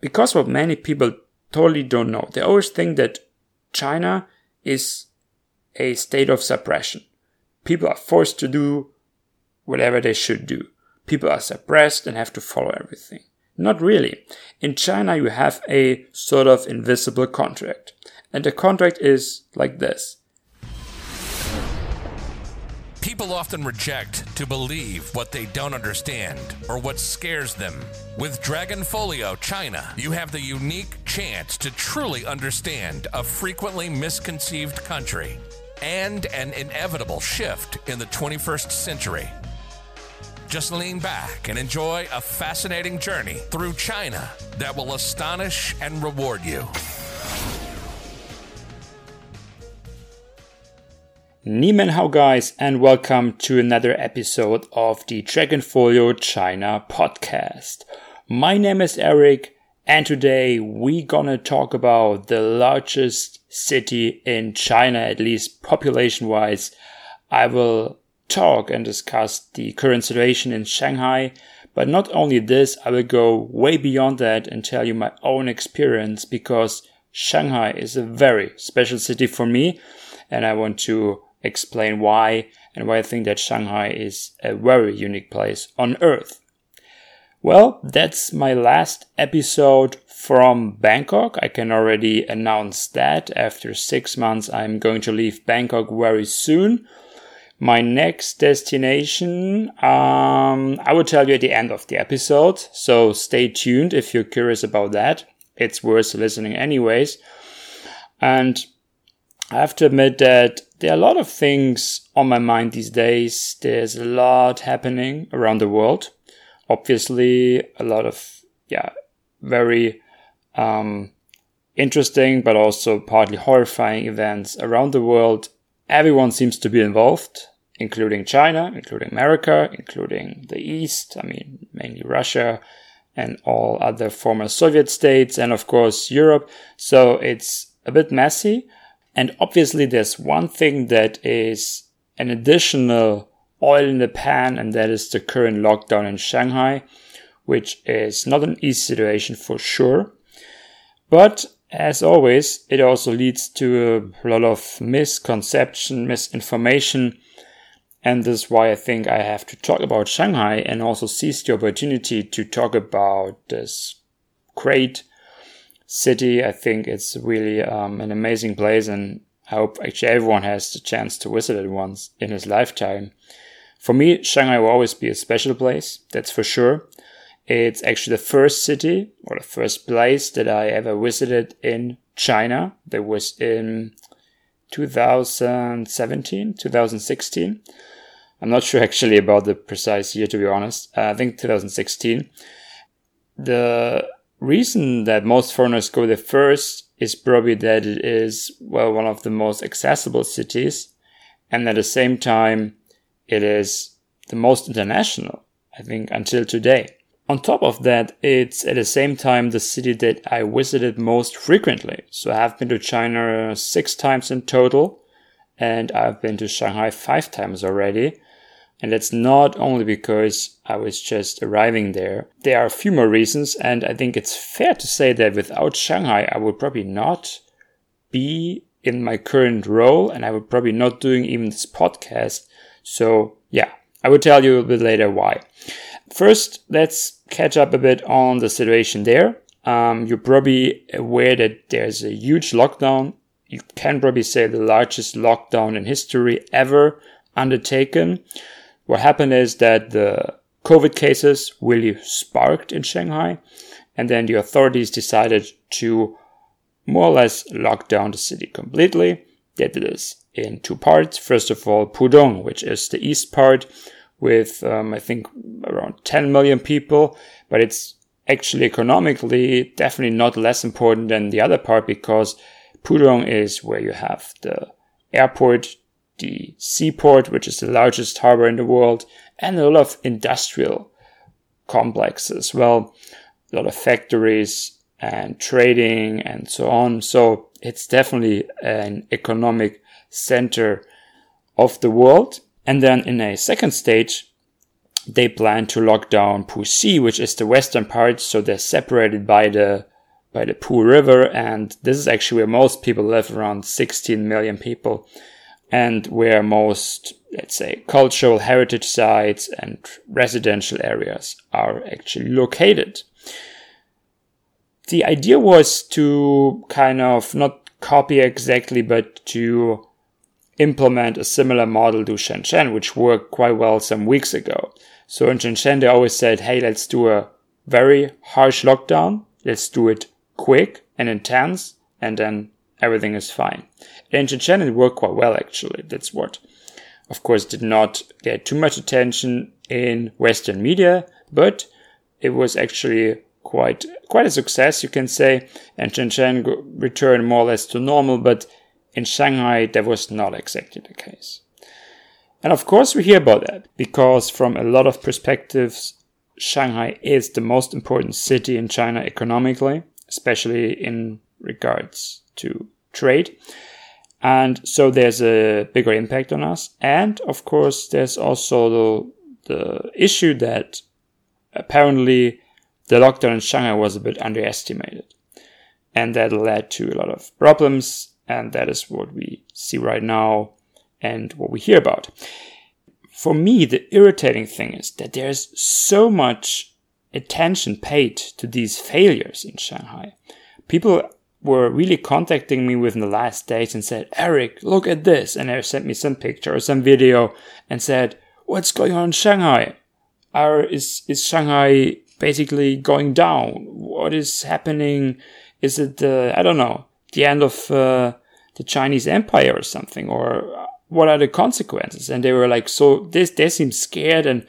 because what many people totally don't know, they always think that China is a state of suppression. People are forced to do whatever they should do. People are suppressed and have to follow everything. Not really. In China, you have a sort of invisible contract. And the contract is like this. People often reject to believe what they don't understand or what scares them. With Dragonfolio China, you have the unique chance to truly understand a frequently misconceived country and an inevitable shift in the 21st century. Just lean back and enjoy a fascinating journey through China that will astonish and reward you. Nimen Hao guys and welcome to another episode of the Dragonfolio China podcast. My name is Eric and today we gonna talk about the largest city in China, at least population wise. I will talk and discuss the current situation in Shanghai. But not only this, I will go way beyond that and tell you my own experience because Shanghai is a very special city for me. And I want to explain why and why I think that Shanghai is a very unique place on earth. Well, that's my last episode from Bangkok. I can already announce that after six months, I'm going to leave Bangkok very soon my next destination, um, I will tell you at the end of the episode. So stay tuned if you're curious about that. It's worth listening anyways. And I have to admit that there are a lot of things on my mind these days. There's a lot happening around the world. Obviously, a lot of, yeah, very, um, interesting, but also partly horrifying events around the world. Everyone seems to be involved including China, including America, including the East, I mean, mainly Russia and all other former Soviet states, and of course Europe. So it's a bit messy. And obviously, there's one thing that is an additional oil in the pan, and that is the current lockdown in Shanghai, which is not an easy situation for sure. But as always, it also leads to a lot of misconception, misinformation, and this is why I think I have to talk about Shanghai and also seize the opportunity to talk about this great city. I think it's really um, an amazing place, and I hope actually everyone has the chance to visit it once in his lifetime. For me, Shanghai will always be a special place, that's for sure. It's actually the first city or the first place that I ever visited in China. That was in 2017, 2016. I'm not sure actually about the precise year, to be honest. Uh, I think 2016. The reason that most foreigners go there first is probably that it is, well, one of the most accessible cities. And at the same time, it is the most international, I think, until today. On top of that, it's at the same time the city that I visited most frequently. So I have been to China six times in total, and I've been to Shanghai five times already. And that's not only because I was just arriving there. There are a few more reasons, and I think it's fair to say that without Shanghai, I would probably not be in my current role, and I would probably not doing even this podcast. So yeah, I will tell you a bit later why. First, let's catch up a bit on the situation there. Um, you're probably aware that there's a huge lockdown. You can probably say the largest lockdown in history ever undertaken. What happened is that the COVID cases really sparked in Shanghai, and then the authorities decided to more or less lock down the city completely. They did this in two parts. First of all, Pudong, which is the east part with, um, I think, around 10 million people, but it's actually economically definitely not less important than the other part because Pudong is where you have the airport the seaport, which is the largest harbor in the world, and a lot of industrial complexes. Well, a lot of factories and trading and so on. So it's definitely an economic center of the world. And then in a second stage, they plan to lock down Puxi, which is the western part. So they're separated by the by the Po River, and this is actually where most people live, around 16 million people, and where most, let's say, cultural heritage sites and residential areas are actually located. The idea was to kind of not copy exactly, but to implement a similar model to Shenzhen, which worked quite well some weeks ago. So in Shenzhen, they always said, hey, let's do a very harsh lockdown. Let's do it quick and intense, and then everything is fine. In Shenzhen, it worked quite well, actually. That's what, of course, did not get too much attention in Western media, but it was actually quite quite a success, you can say. And Shenzhen returned more or less to normal, but in Shanghai, that was not exactly the case. And of course, we hear about that because, from a lot of perspectives, Shanghai is the most important city in China economically, especially in regards to trade. And so there's a bigger impact on us. And of course, there's also the, the issue that apparently the lockdown in Shanghai was a bit underestimated. And that led to a lot of problems. And that is what we see right now and what we hear about for me, the irritating thing is that there's so much attention paid to these failures in Shanghai. People were really contacting me within the last days and said, Eric, look at this. And they sent me some picture or some video and said, what's going on in Shanghai? Are, is, is Shanghai basically going down? What is happening? Is it, uh, I don't know, the end of uh, the Chinese empire or something? Or what are the consequences? And they were like, so this, they seemed scared and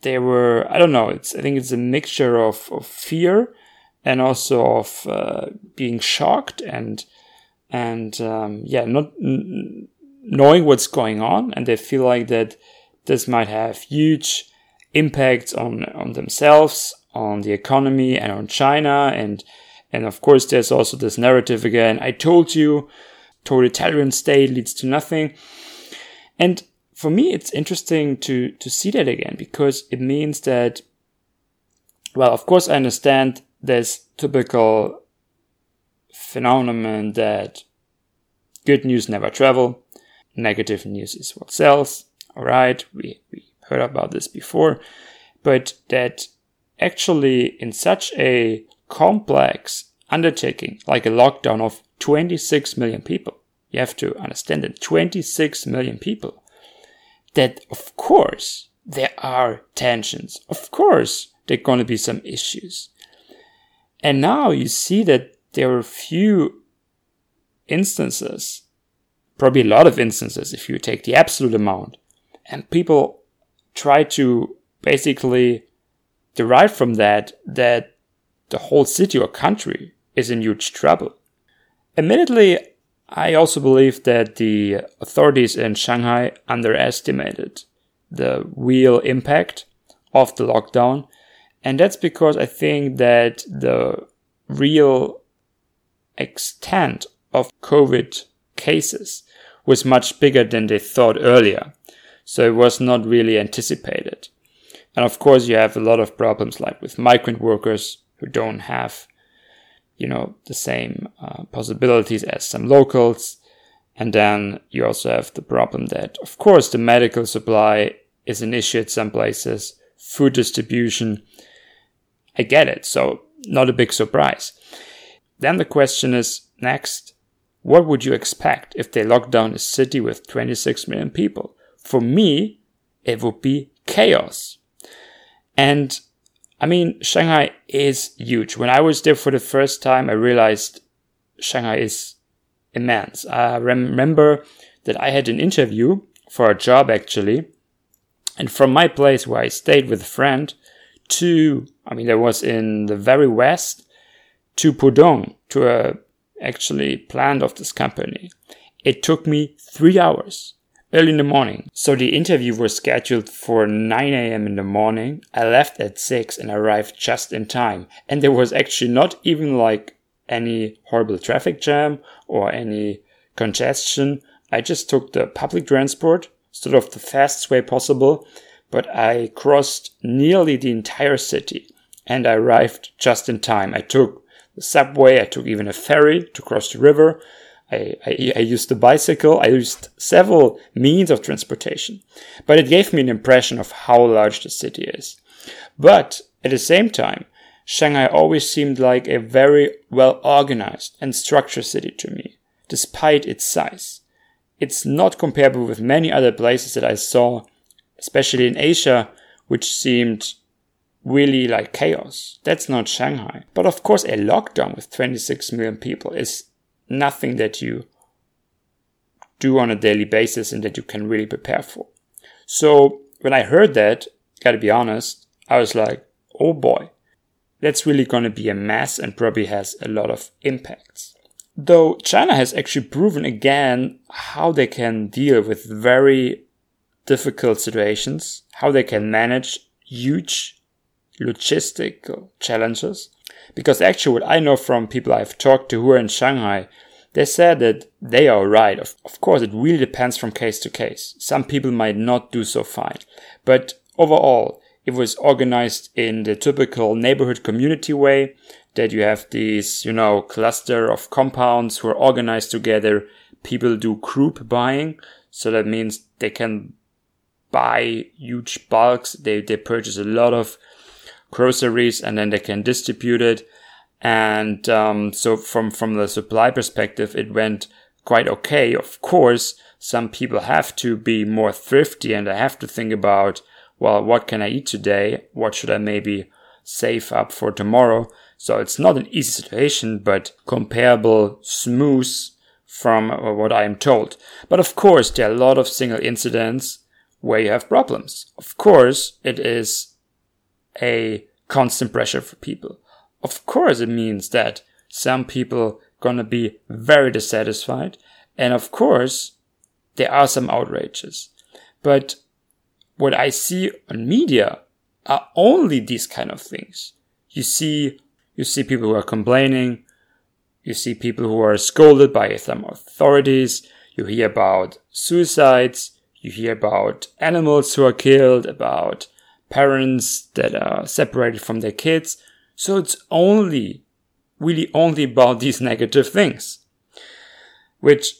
they were, I don't know, it's, I think it's a mixture of, of fear and also of uh, being shocked and, and, um, yeah, not n- knowing what's going on. And they feel like that this might have huge impacts on, on themselves, on the economy and on China. And, and of course, there's also this narrative again. I told you, totalitarian state leads to nothing. And for me, it's interesting to, to see that again because it means that, well, of course, I understand this typical phenomenon that good news never travel, negative news is what sells. All right, we, we heard about this before, but that actually in such a complex undertaking like a lockdown of 26 million people, you have to understand that 26 million people, that of course there are tensions. Of course there are going to be some issues. And now you see that there are few instances, probably a lot of instances if you take the absolute amount, and people try to basically derive from that that the whole city or country is in huge trouble. Admittedly, I also believe that the authorities in Shanghai underestimated the real impact of the lockdown. And that's because I think that the real extent of COVID cases was much bigger than they thought earlier. So it was not really anticipated. And of course, you have a lot of problems like with migrant workers who don't have you know, the same uh, possibilities as some locals. And then you also have the problem that, of course, the medical supply is an issue at some places, food distribution. I get it. So not a big surprise. Then the question is next, what would you expect if they lock down a city with 26 million people? For me, it would be chaos. And I mean, Shanghai is huge. When I was there for the first time, I realized Shanghai is immense. I remember that I had an interview for a job actually. And from my place where I stayed with a friend to, I mean, there was in the very west to Pudong, to a actually plant of this company. It took me three hours early in the morning. So the interview was scheduled for 9 a.m. in the morning. I left at 6 and arrived just in time. And there was actually not even like any horrible traffic jam or any congestion. I just took the public transport, sort of the fastest way possible, but I crossed nearly the entire city and I arrived just in time. I took the subway. I took even a ferry to cross the river. I, I, used the bicycle. I used several means of transportation. But it gave me an impression of how large the city is. But at the same time, Shanghai always seemed like a very well organized and structured city to me, despite its size. It's not comparable with many other places that I saw, especially in Asia, which seemed really like chaos. That's not Shanghai. But of course, a lockdown with 26 million people is nothing that you do on a daily basis and that you can really prepare for. So when I heard that, gotta be honest, I was like, oh boy, that's really gonna be a mess and probably has a lot of impacts. Though China has actually proven again how they can deal with very difficult situations, how they can manage huge logistical challenges. Because actually, what I know from people I've talked to who are in Shanghai, they said that they are right. Of, of course, it really depends from case to case. Some people might not do so fine. But overall, it was organized in the typical neighborhood community way that you have these, you know, cluster of compounds who are organized together. People do group buying. So that means they can buy huge bulks. They, they purchase a lot of groceries and then they can distribute it. And um, so from from the supply perspective, it went quite okay. Of course, some people have to be more thrifty and they have to think about, well, what can I eat today? What should I maybe save up for tomorrow? So it's not an easy situation, but comparable, smooth from uh, what I am told. But of course, there are a lot of single incidents where you have problems. Of course, it is a constant pressure for people. Of course, it means that some people gonna be very dissatisfied. And of course, there are some outrages. But what I see on media are only these kind of things. You see, you see people who are complaining. You see people who are scolded by some authorities. You hear about suicides. You hear about animals who are killed, about parents that are separated from their kids. So it's only, really only about these negative things. Which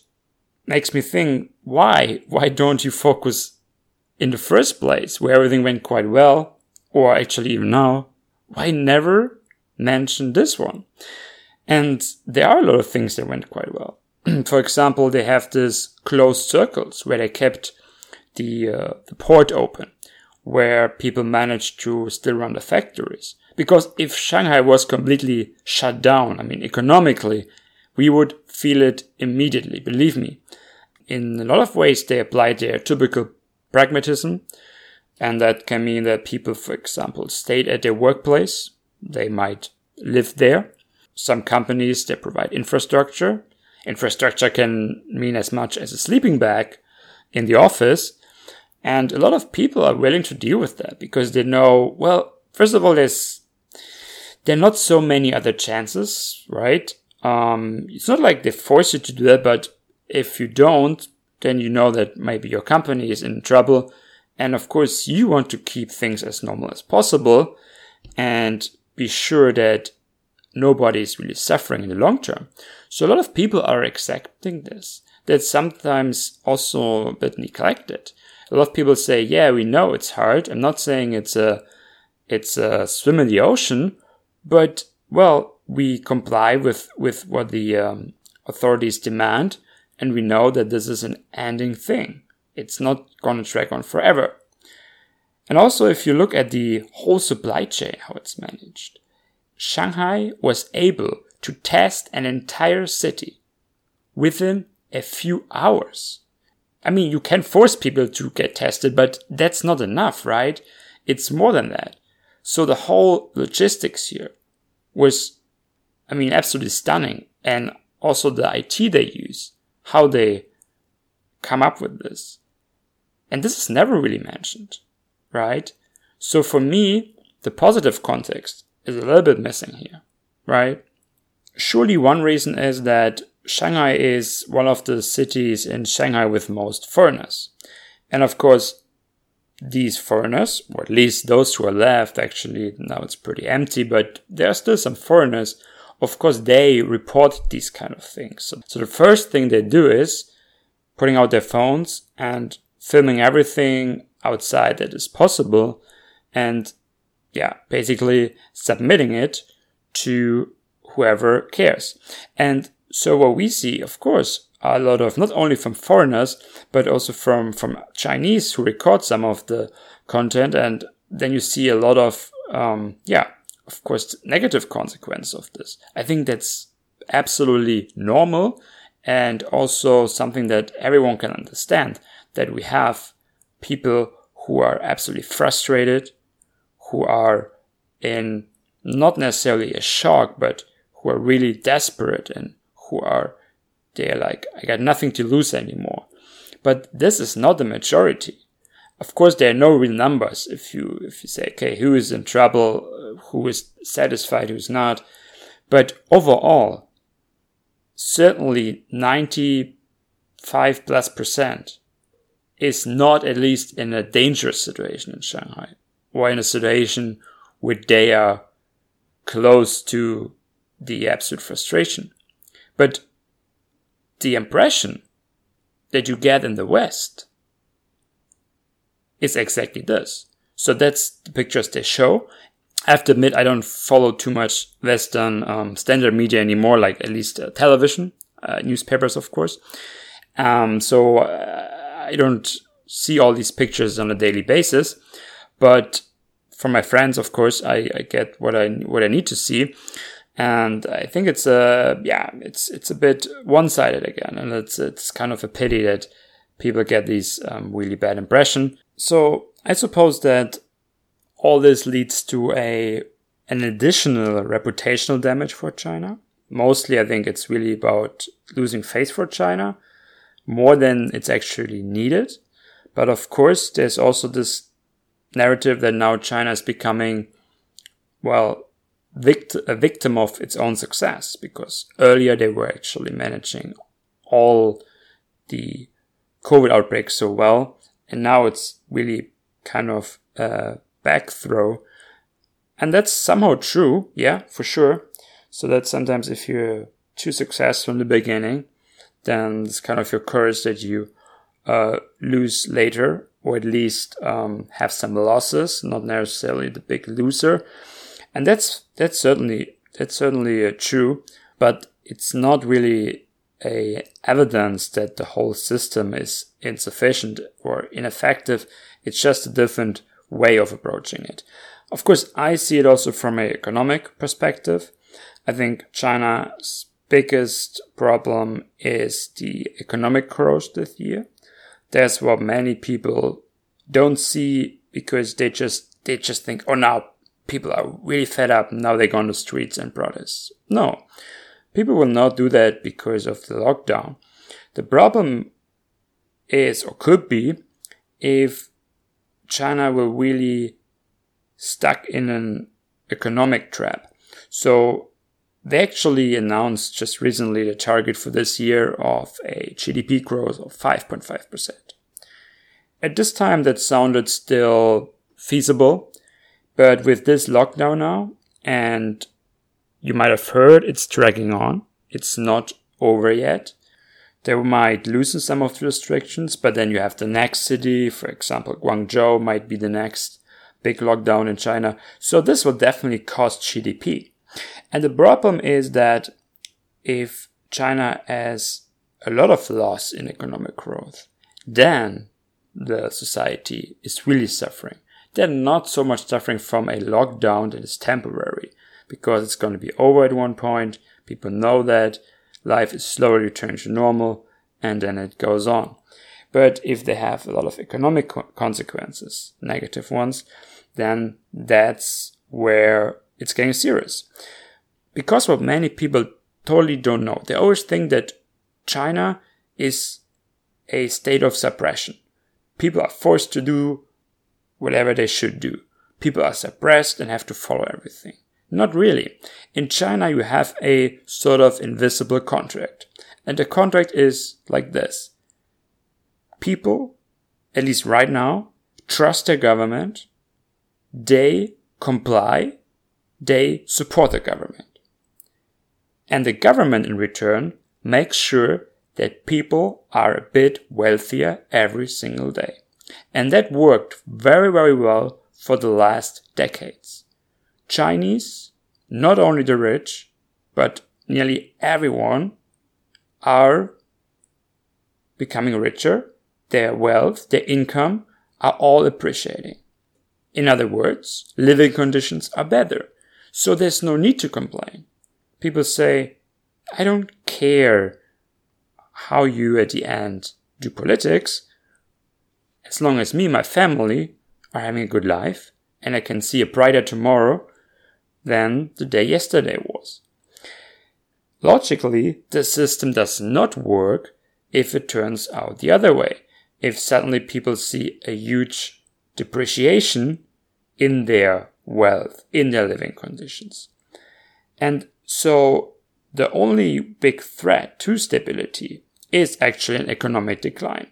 makes me think, why? Why don't you focus in the first place where everything went quite well? Or actually even now, why never mention this one? And there are a lot of things that went quite well. For example, they have this closed circles where they kept the uh, the port open, where people managed to still run the factories. Because if Shanghai was completely shut down, I mean economically, we would feel it immediately. Believe me. In a lot of ways, they applied their typical pragmatism, and that can mean that people, for example, stayed at their workplace. They might live there. Some companies they provide infrastructure. Infrastructure can mean as much as a sleeping bag in the office, and a lot of people are willing to deal with that because they know, well, first of all, there's, there are not so many other chances, right? Um, it's not like they force you to do that, but if you don't, then you know that maybe your company is in trouble. And of course, you want to keep things as normal as possible and be sure that nobody is really suffering in the long term. So a lot of people are accepting this. That's sometimes also a bit neglected a lot of people say, yeah, we know it's hard. I'm not saying it's a, it's a swim in the ocean, but well, we comply with, with what the um, authorities demand. And we know that this is an ending thing. It's not going to drag on forever. And also, if you look at the whole supply chain, how it's managed, Shanghai was able to test an entire city within a few hours. I mean, you can force people to get tested, but that's not enough, right? It's more than that. So the whole logistics here was, I mean, absolutely stunning. And also the IT they use, how they come up with this. And this is never really mentioned, right? So for me, the positive context is a little bit missing here, right? Surely one reason is that Shanghai is one of the cities in Shanghai with most foreigners. And of course, these foreigners, or at least those who are left, actually, now it's pretty empty, but there are still some foreigners, of course, they report these kind of things. So, so the first thing they do is putting out their phones and filming everything outside that is possible and yeah, basically submitting it to whoever cares. And so what we see, of course, a lot of not only from foreigners, but also from, from Chinese who record some of the content. And then you see a lot of, um, yeah, of course, negative consequence of this. I think that's absolutely normal and also something that everyone can understand that we have people who are absolutely frustrated, who are in not necessarily a shock, but who are really desperate and who are they're like, I got nothing to lose anymore. But this is not the majority. Of course, there are no real numbers. If you if you say, okay, who is in trouble, who is satisfied, who's not. But overall, certainly 95 plus percent is not at least in a dangerous situation in Shanghai or in a situation where they are close to the absolute frustration. But the impression that you get in the West is exactly this. So that's the pictures they show. I have to admit, I don't follow too much Western um, standard media anymore, like at least uh, television, uh, newspapers, of course. Um, so uh, I don't see all these pictures on a daily basis, but from my friends, of course, I, I get what I what I need to see, and I think it's a yeah, it's it's a bit one sided again, and it's it's kind of a pity that people get these um, really bad impression. So I suppose that all this leads to a an additional reputational damage for China. Mostly, I think it's really about losing face for China more than it's actually needed. But of course, there's also this narrative that now China is becoming, well, vict- a victim of its own success because earlier they were actually managing all the COVID outbreaks so well, and now it's really kind of a back throw. And that's somehow true, yeah, for sure. So that sometimes if you're too successful in the beginning, then it's kind of your curse that you uh, lose later, or at least um, have some losses, not necessarily the big loser. And that's that's certainly that's certainly uh, true, but it's not really a evidence that the whole system is insufficient or ineffective. It's just a different way of approaching it. Of course, I see it also from an economic perspective. I think China's biggest problem is the economic growth this year. That's what many people don't see because they just they just think, oh now people are really fed up, now they go on the streets and protest. No. People will not do that because of the lockdown. The problem is or could be if China will really stuck in an economic trap. So they actually announced just recently the target for this year of a GDP growth of 5.5%. At this time, that sounded still feasible, but with this lockdown now, and you might have heard it's dragging on, it's not over yet. They might loosen some of the restrictions, but then you have the next city, for example, Guangzhou might be the next big lockdown in China. So this will definitely cost GDP. And the problem is that if China has a lot of loss in economic growth, then the society is really suffering. They're not so much suffering from a lockdown that is temporary because it's going to be over at one point. People know that life is slowly returning to normal and then it goes on. But if they have a lot of economic consequences, negative ones, then that's where it's getting serious because what many people totally don't know. They always think that China is a state of suppression. People are forced to do whatever they should do. People are suppressed and have to follow everything. Not really. In China, you have a sort of invisible contract. And the contract is like this. People, at least right now, trust their government. They comply. They support the government. And the government in return makes sure that people are a bit wealthier every single day. And that worked very, very well for the last decades. Chinese, not only the rich, but nearly everyone are becoming richer. Their wealth, their income are all appreciating. In other words, living conditions are better. So there's no need to complain. People say, I don't care how you at the end do politics, as long as me and my family are having a good life and I can see a brighter tomorrow than the day yesterday was. Logically, the system does not work if it turns out the other way. If suddenly people see a huge depreciation in their wealth, in their living conditions. And so the only big threat to stability is actually an economic decline.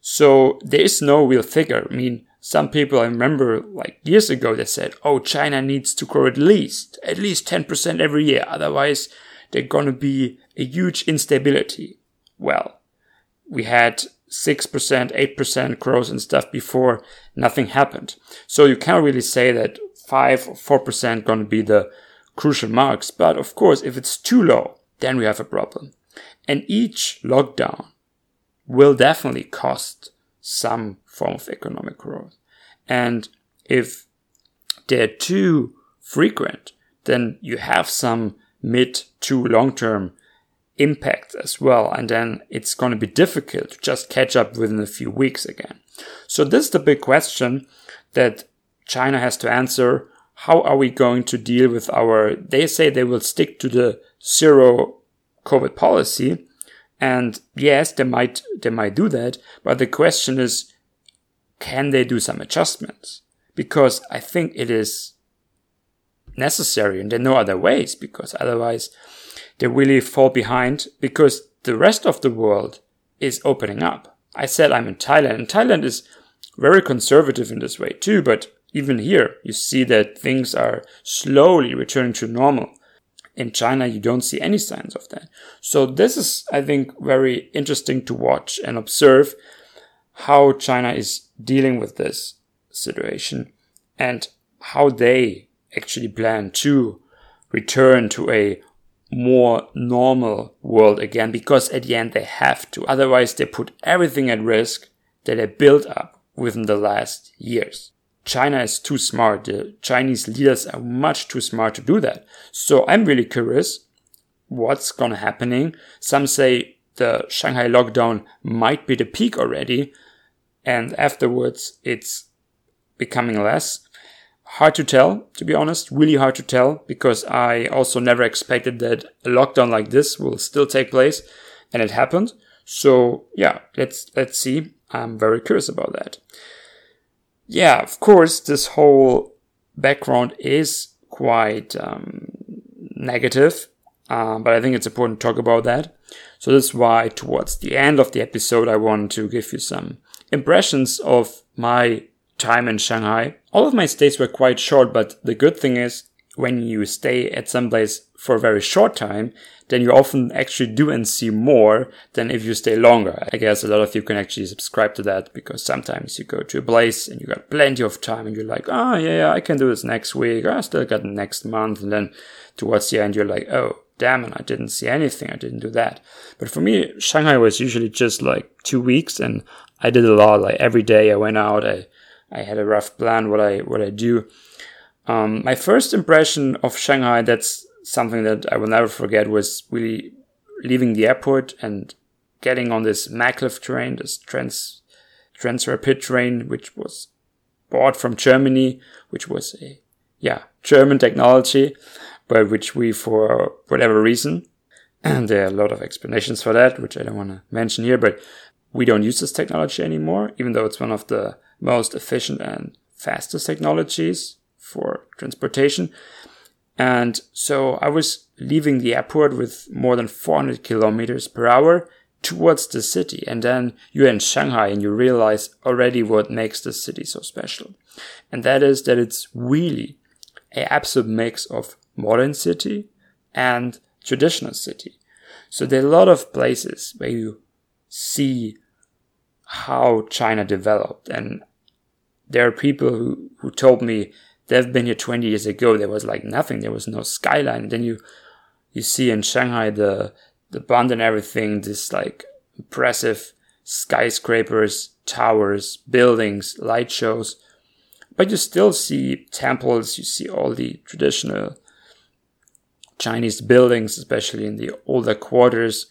So there is no real figure. I mean, some people I remember like years ago they said, oh, China needs to grow at least, at least 10% every year. Otherwise, there's to be a huge instability. Well, we had 6%, 8% growth and stuff before nothing happened. So you can't really say that 5 or 4% going to be the crucial marks. But of course, if it's too low, then we have a problem. And each lockdown will definitely cost some form of economic growth. And if they're too frequent, then you have some mid to long term impact as well. And then it's going to be difficult to just catch up within a few weeks again. So this is the big question that China has to answer. How are we going to deal with our, they say they will stick to the zero COVID policy. And yes, they might, they might do that. But the question is, can they do some adjustments? Because I think it is necessary and there are no other ways because otherwise they really fall behind because the rest of the world is opening up. I said I'm in Thailand and Thailand is very conservative in this way too, but even here you see that things are slowly returning to normal. In China, you don't see any signs of that. So this is, I think, very interesting to watch and observe how China is dealing with this situation and how they actually plan to return to a more normal world again because at the end they have to. Otherwise, they put everything at risk that they built up within the last years. China is too smart. The Chinese leaders are much too smart to do that. So I'm really curious what's gonna happening. Some say the Shanghai lockdown might be the peak already and afterwards it's becoming less. Hard to tell, to be honest, really hard to tell because I also never expected that a lockdown like this will still take place and it happened. So yeah, let's, let's see. I'm very curious about that. Yeah, of course, this whole background is quite um, negative, uh, but I think it's important to talk about that. So that's why towards the end of the episode, I want to give you some impressions of my time in Shanghai. All of my stays were quite short, but the good thing is when you stay at some place for a very short time, then you often actually do and see more than if you stay longer. I guess a lot of you can actually subscribe to that because sometimes you go to a place and you got plenty of time and you're like, oh yeah, yeah I can do this next week. I still got next month. And then towards the end, you're like, oh, damn it, I didn't see anything. I didn't do that. But for me, Shanghai was usually just like two weeks and I did a lot. Like every day I went out, I I had a rough plan what I what I do. Um, my first impression of Shanghai, that's something that I will never forget, was really leaving the airport and getting on this maglev train, this trans Transrapid train, which was bought from Germany, which was a yeah German technology, but which we for whatever reason, and there are a lot of explanations for that, which I don't want to mention here, but we don't use this technology anymore, even though it's one of the most efficient and fastest technologies for transportation. And so I was leaving the airport with more than 400 kilometers per hour towards the city. And then you're in Shanghai and you realize already what makes the city so special. And that is that it's really a absolute mix of modern city and traditional city. So there are a lot of places where you see how China developed. And there are people who, who told me they've been here 20 years ago. There was like nothing. There was no skyline. And then you, you see in Shanghai the, the bund and everything, this like impressive skyscrapers, towers, buildings, light shows. But you still see temples, you see all the traditional Chinese buildings, especially in the older quarters.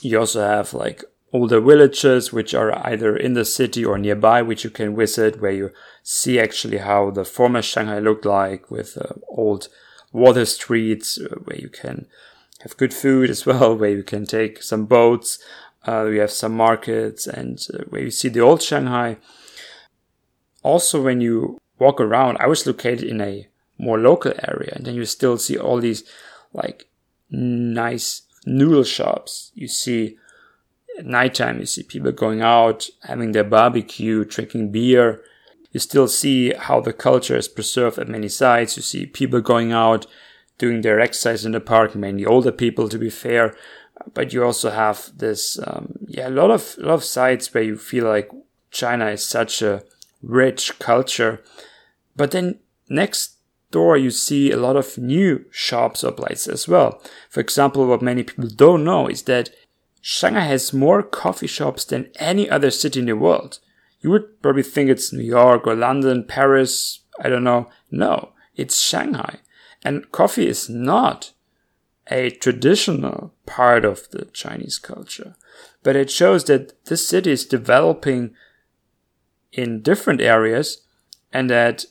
You also have like older villages, which are either in the city or nearby, which you can visit, where you see actually how the former Shanghai looked like with uh, old water streets, uh, where you can have good food as well, where you can take some boats. Uh, we have some markets and uh, where you see the old Shanghai. Also, when you walk around, I was located in a more local area, and then you still see all these like nice noodle shops. You see nighttime, you see people going out, having their barbecue, drinking beer. You still see how the culture is preserved at many sites. You see people going out, doing their exercise in the park, mainly older people to be fair. But you also have this, um, yeah, a lot of, a lot of sites where you feel like China is such a rich culture. But then next door you see a lot of new shops or places as well. For example, what many people don't know is that Shanghai has more coffee shops than any other city in the world. You would probably think it's New York or London, Paris, I don't know. No, it's Shanghai. And coffee is not a traditional part of the Chinese culture, but it shows that this city is developing in different areas and that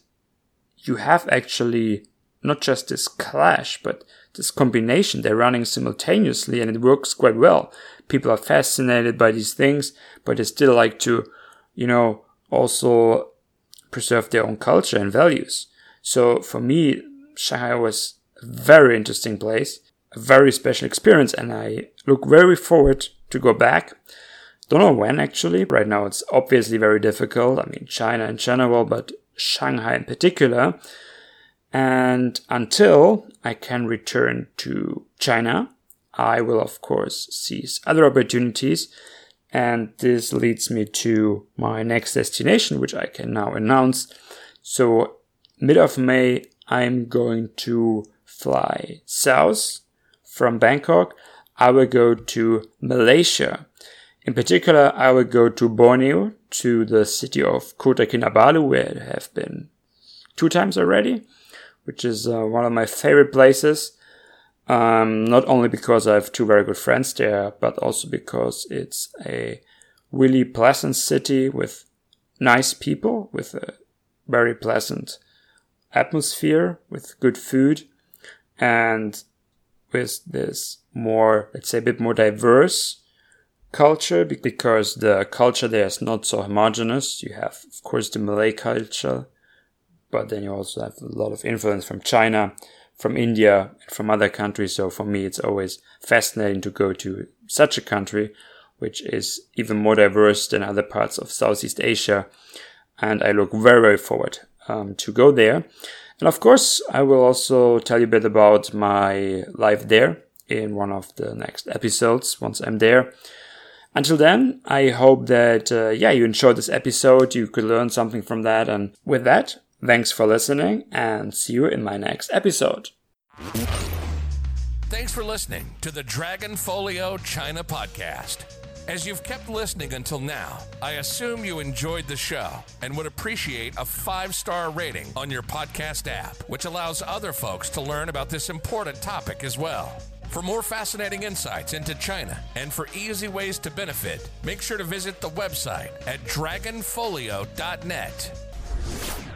you have actually not just this clash, but this combination. They're running simultaneously and it works quite well. People are fascinated by these things, but they still like to, you know, also preserve their own culture and values. So for me, Shanghai was a very interesting place, a very special experience, and I look very forward to go back. Don't know when actually. Right now it's obviously very difficult. I mean, China in general, but Shanghai in particular. And until I can return to China, I will of course seize other opportunities. And this leads me to my next destination, which I can now announce. So mid of May, I'm going to fly south from Bangkok. I will go to Malaysia. In particular, I will go to Borneo, to the city of Kota Kinabalu, where I have been two times already, which is uh, one of my favorite places. Um, not only because I have two very good friends there, but also because it's a really pleasant city with nice people, with a very pleasant atmosphere, with good food, and with this more, let's say, a bit more diverse culture because the culture there is not so homogenous. You have, of course, the Malay culture, but then you also have a lot of influence from China, from India, and from other countries. So for me, it's always fascinating to go to such a country, which is even more diverse than other parts of Southeast Asia. And I look very, very forward um, to go there. And of course, I will also tell you a bit about my life there in one of the next episodes once I'm there. Until then, I hope that, uh, yeah, you enjoyed this episode. You could learn something from that. And with that, thanks for listening and see you in my next episode. Thanks for listening to the Dragon Folio China podcast. As you've kept listening until now, I assume you enjoyed the show and would appreciate a five star rating on your podcast app, which allows other folks to learn about this important topic as well. For more fascinating insights into China and for easy ways to benefit, make sure to visit the website at dragonfolio.net.